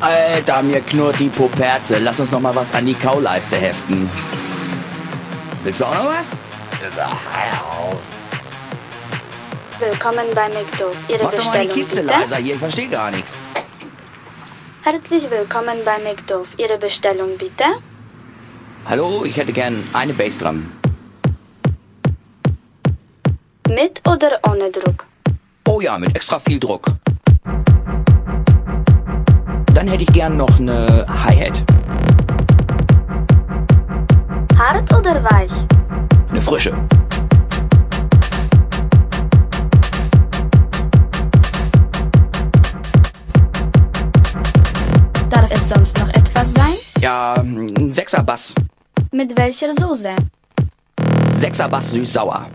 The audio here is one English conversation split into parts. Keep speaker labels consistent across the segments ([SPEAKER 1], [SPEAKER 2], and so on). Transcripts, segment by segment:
[SPEAKER 1] Alter, mir knurrt die Poperze. Lass uns noch mal was an die Kauleiste heften. Willst du auch noch was?
[SPEAKER 2] Willkommen bei McDo. Ihre
[SPEAKER 1] Mach doch mal die
[SPEAKER 2] Bestellung
[SPEAKER 1] Kiste
[SPEAKER 2] bitte.
[SPEAKER 1] leiser hier, ich verstehe gar nichts.
[SPEAKER 2] Herzlich willkommen bei McDo. Ihre Bestellung bitte.
[SPEAKER 1] Hallo, ich hätte gern eine Bassdrum.
[SPEAKER 2] Mit oder ohne Druck?
[SPEAKER 1] Oh ja, mit extra viel Druck. Dann hätte ich gern noch eine Hi-Hat.
[SPEAKER 2] Hart oder weich?
[SPEAKER 1] Eine frische.
[SPEAKER 3] Darf es sonst noch etwas sein?
[SPEAKER 1] Ja, ein Sechser Bass.
[SPEAKER 3] Mit welcher Soße?
[SPEAKER 1] Sechser Bass süß-sauer.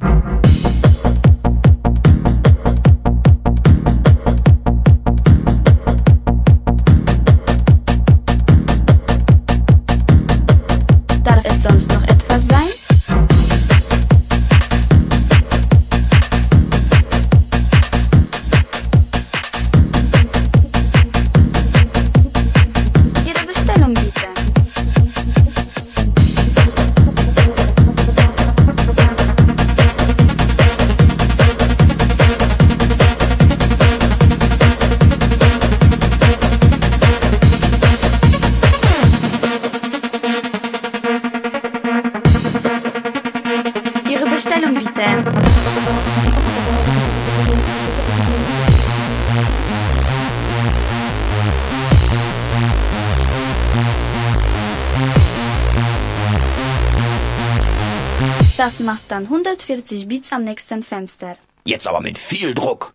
[SPEAKER 3] Das macht dann 140 Beats am nächsten Fenster.
[SPEAKER 1] Jetzt aber mit viel Druck.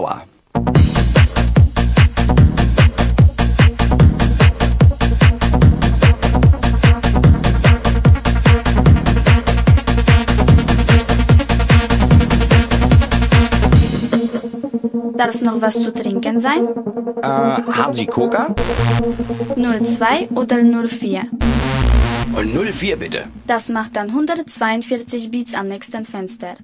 [SPEAKER 1] Süß-sauer.
[SPEAKER 3] Darf es noch was zu trinken sein?
[SPEAKER 1] Äh, haben Sie Coca?
[SPEAKER 3] 02 oder 04?
[SPEAKER 1] Und 04 bitte.
[SPEAKER 3] Das macht dann 142 Beats am nächsten Fenster.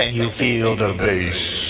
[SPEAKER 4] Can you feel the bass?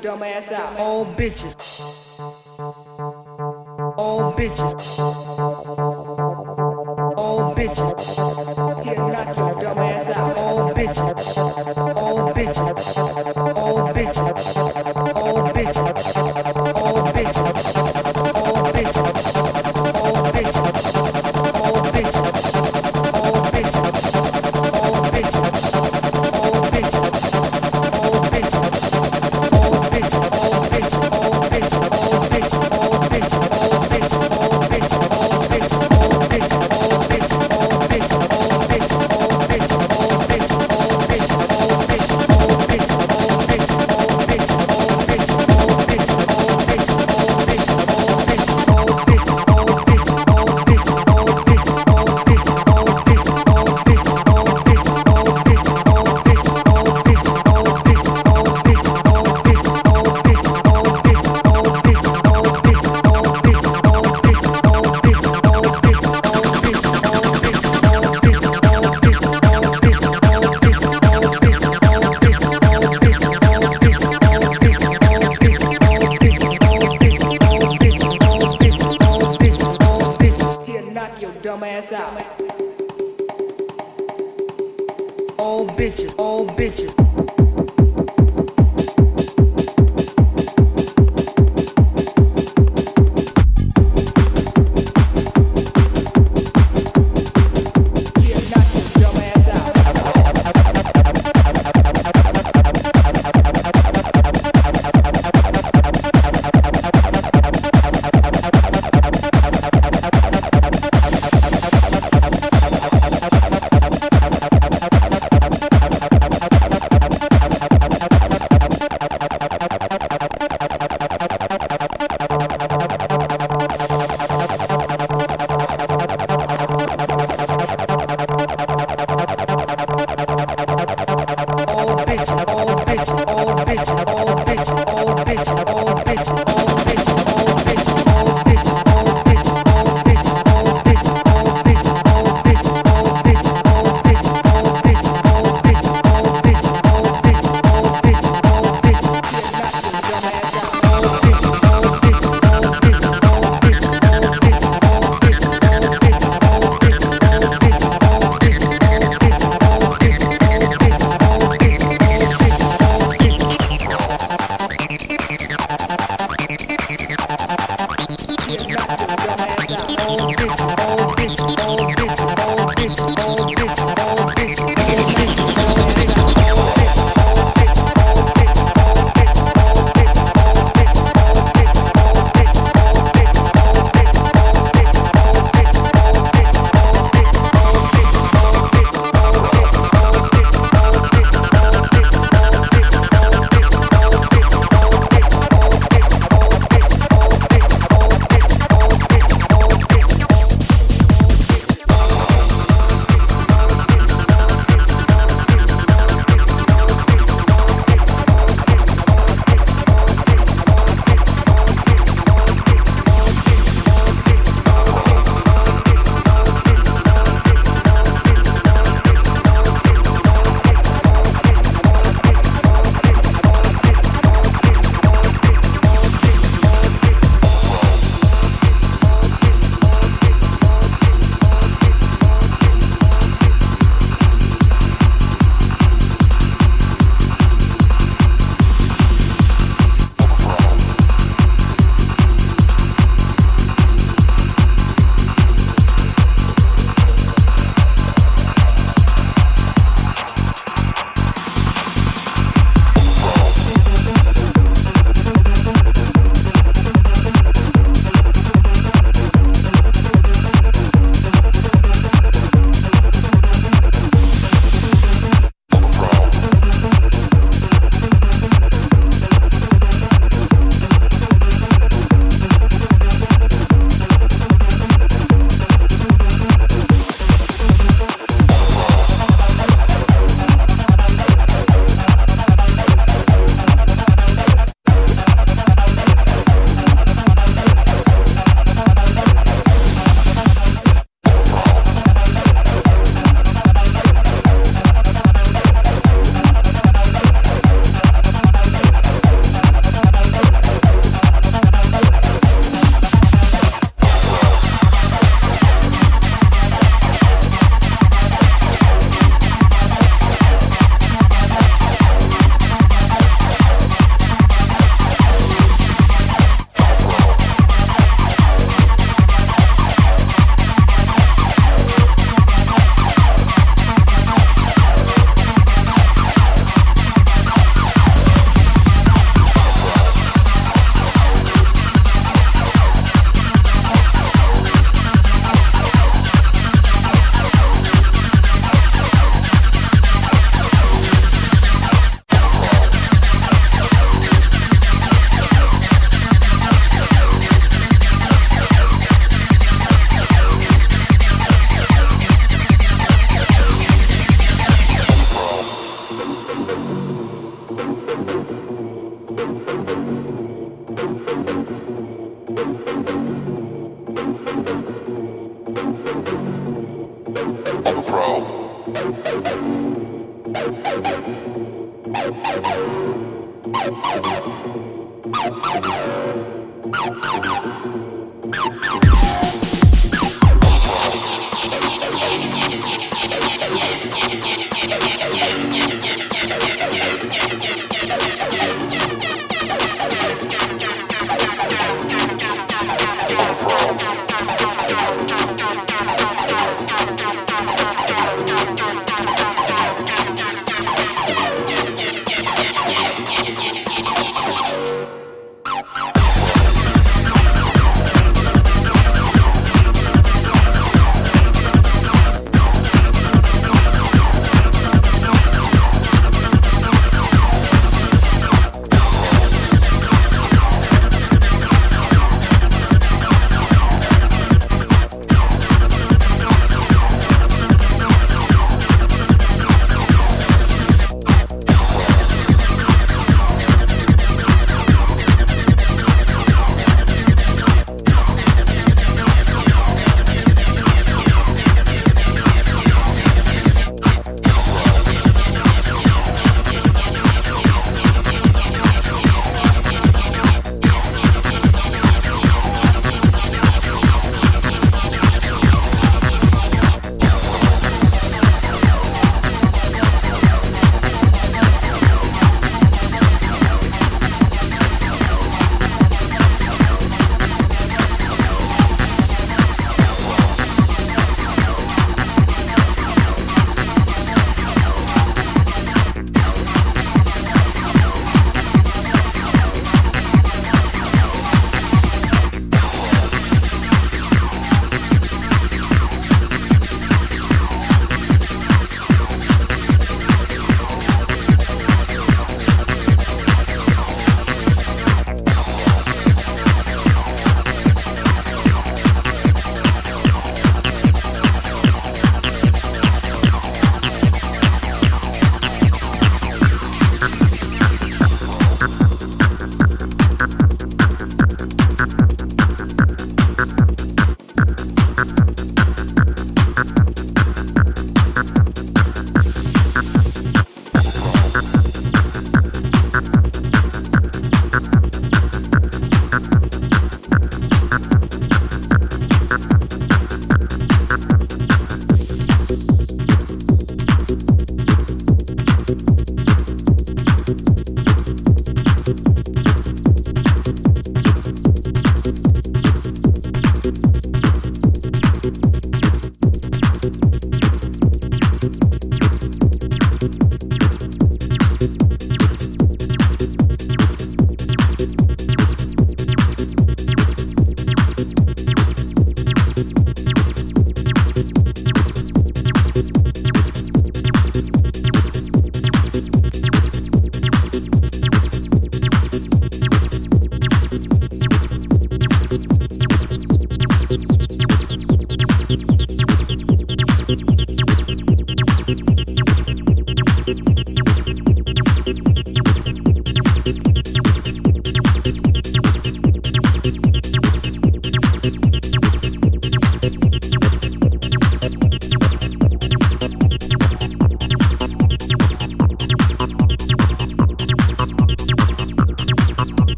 [SPEAKER 5] dumbass out.
[SPEAKER 6] All bitches.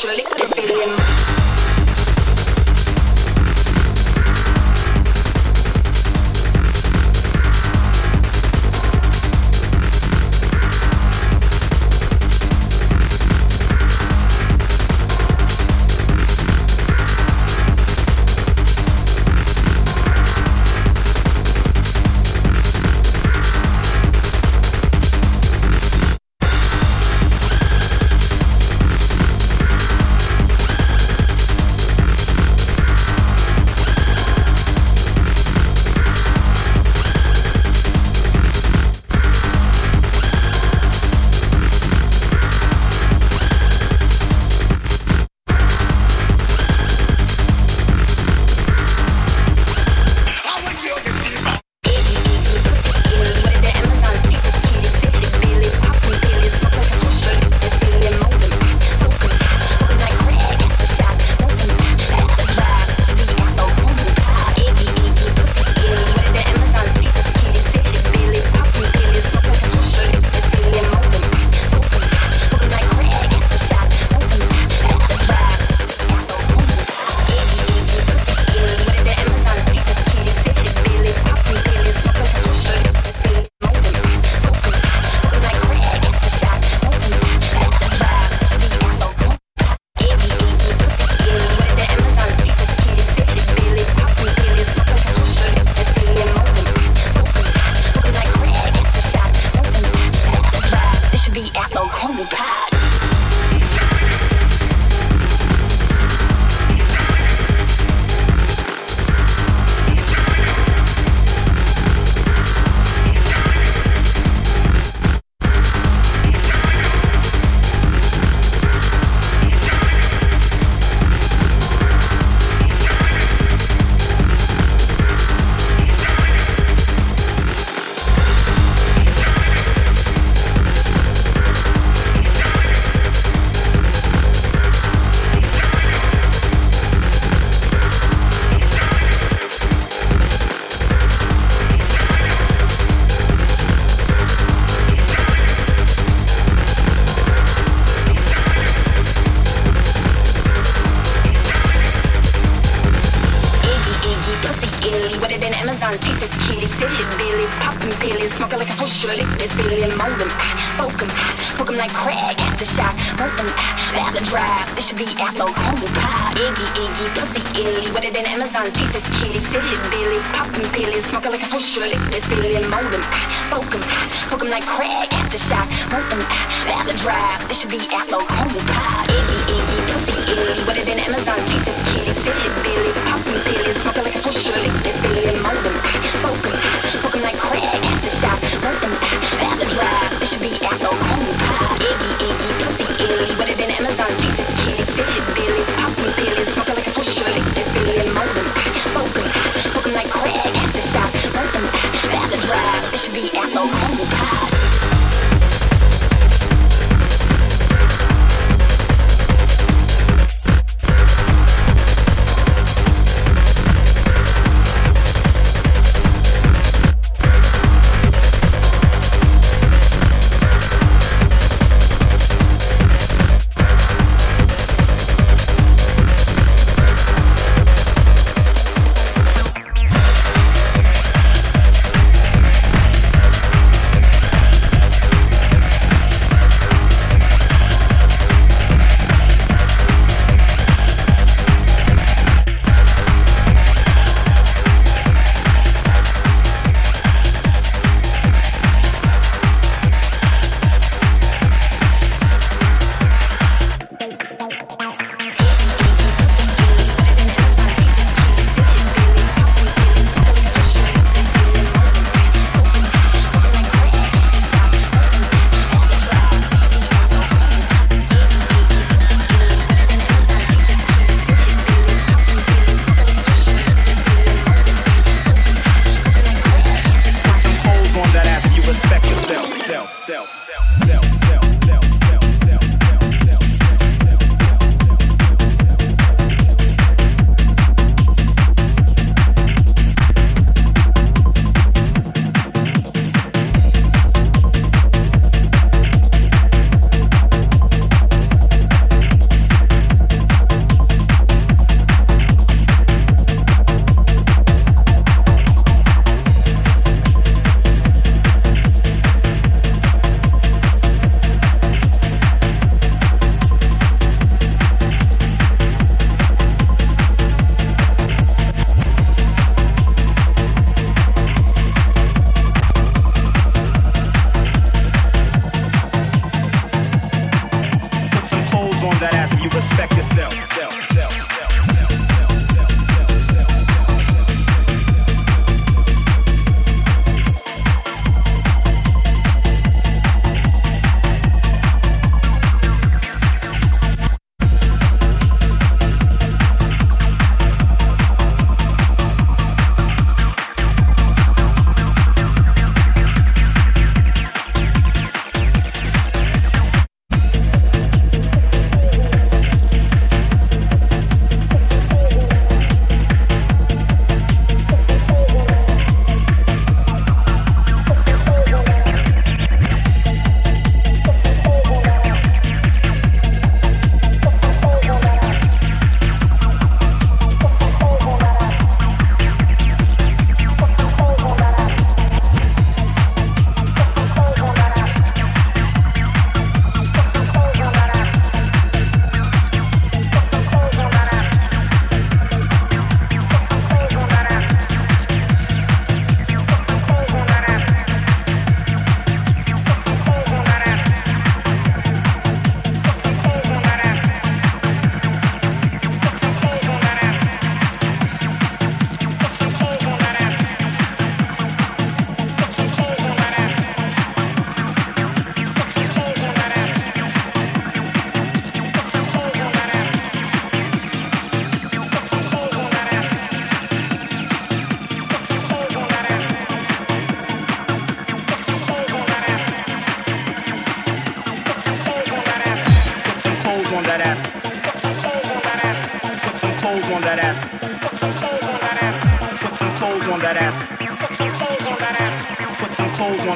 [SPEAKER 7] Smoking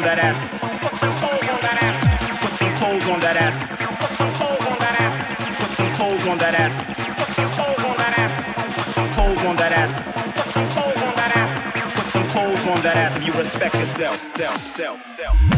[SPEAKER 8] that ass. Put some clothes on that ass. Put some clothes on that ass. Put some clothes on that ass. Put some clothes on that ass. Put some clothes on that ass. Put some clothes on that ass. Put some clothes on that ass. Put some clothes on that ass. If you respect yourself, self, self, self.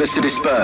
[SPEAKER 9] Ravers to disperse.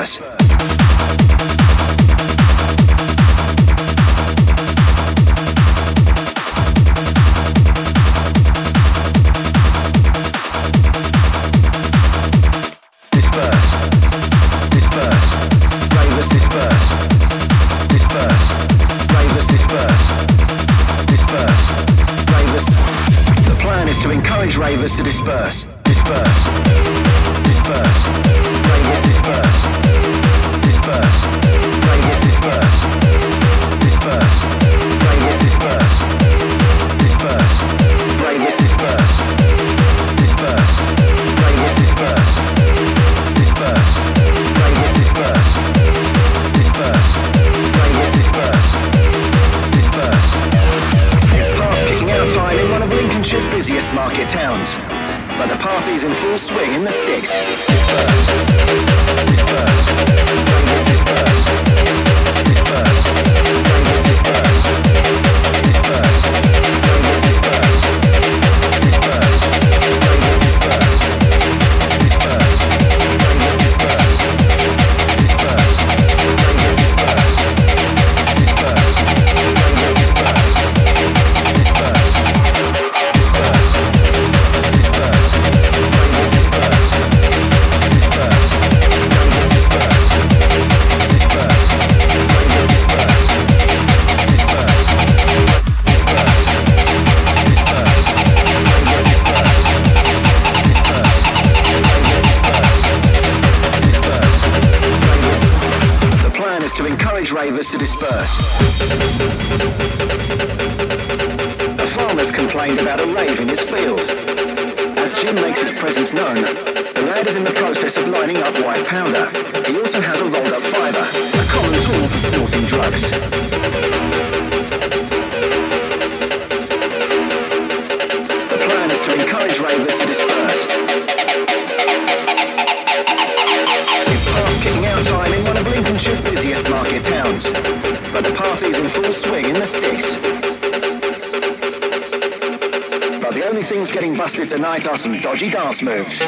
[SPEAKER 9] Things getting busted tonight are some dodgy dance moves.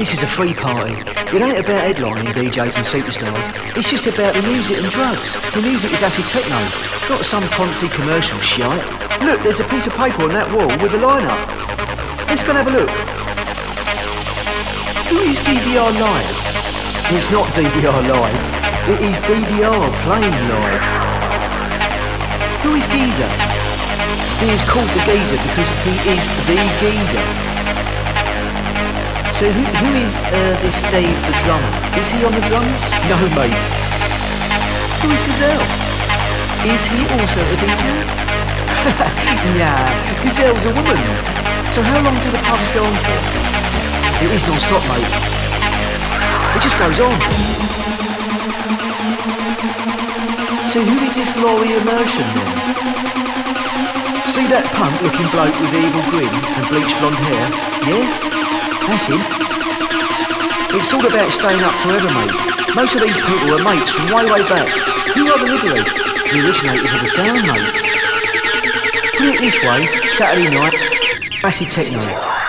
[SPEAKER 10] This
[SPEAKER 11] is a free party. It ain't about headlining DJs and superstars. It's just about the music and drugs. The music is acid techno, not some poncy commercial shite. Look, there's a piece of paper on that wall with the lineup. Let's go and have a look. Who is DDR Live? It's not DDR Live. It is DDR playing live. Who is Geezer? He is called the Geezer because he is the Geezer. So who, who is uh, this Dave the drummer? Is he on the drums? No, mate. Who is Gazelle? Is he also a DJ? nah, Gazelle's a woman. So how long do the parties go on for? It is non-stop, mate. It just goes on. So who is this Lawrie Immersion then? See that punk looking bloke with the evil grin and bleached blonde hair? Yeah? That's him. It's all about staying up forever, mate. Most of these people are mates from way, way back. Who are the Liberators? The originators of the sound, mate. Put it this way, Saturday night, acid techno.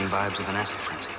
[SPEAKER 12] Vibes of an acid frenzy.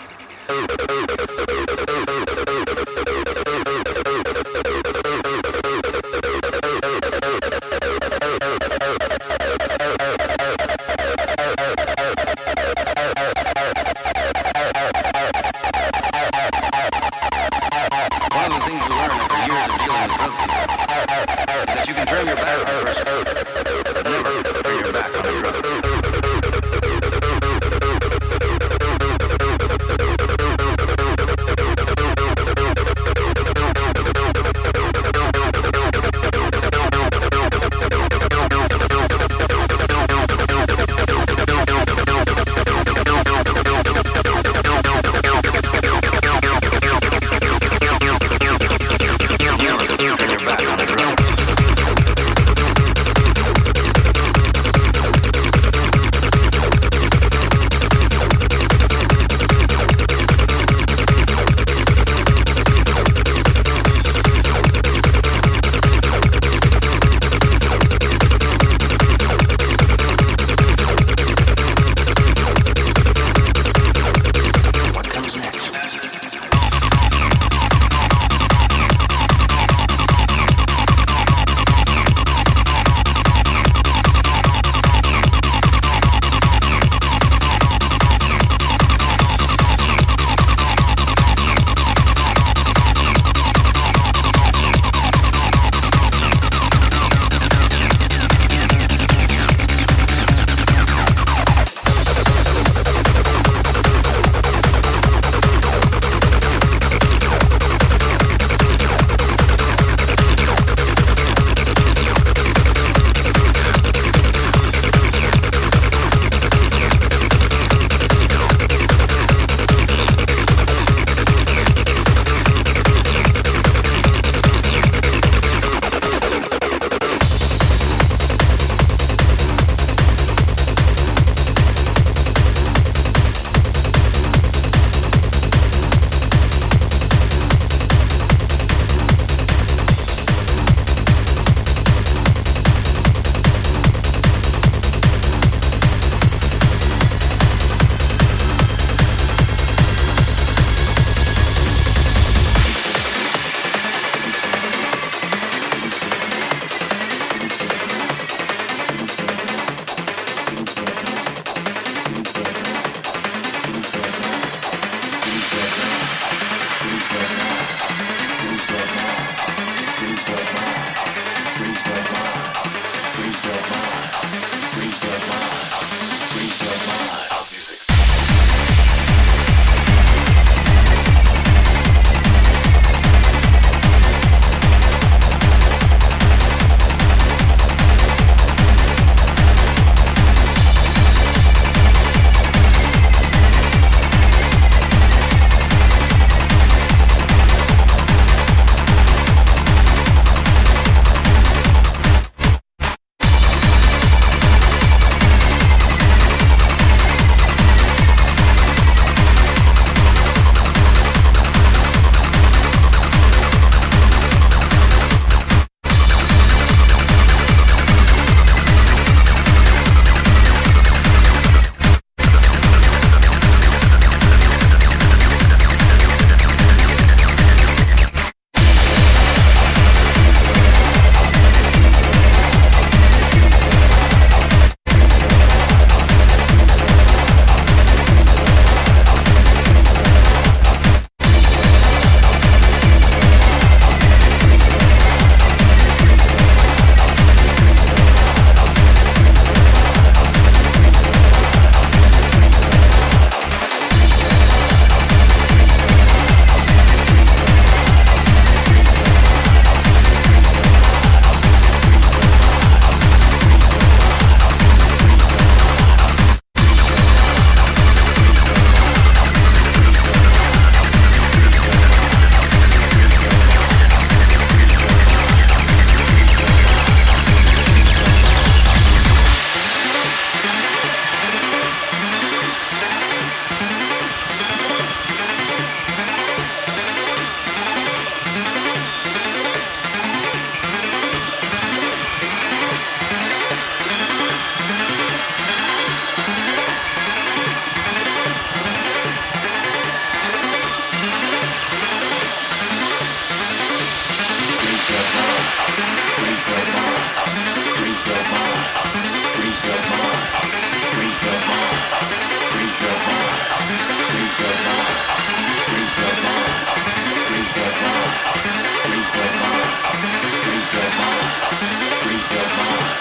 [SPEAKER 12] Free your
[SPEAKER 13] mind.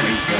[SPEAKER 13] Free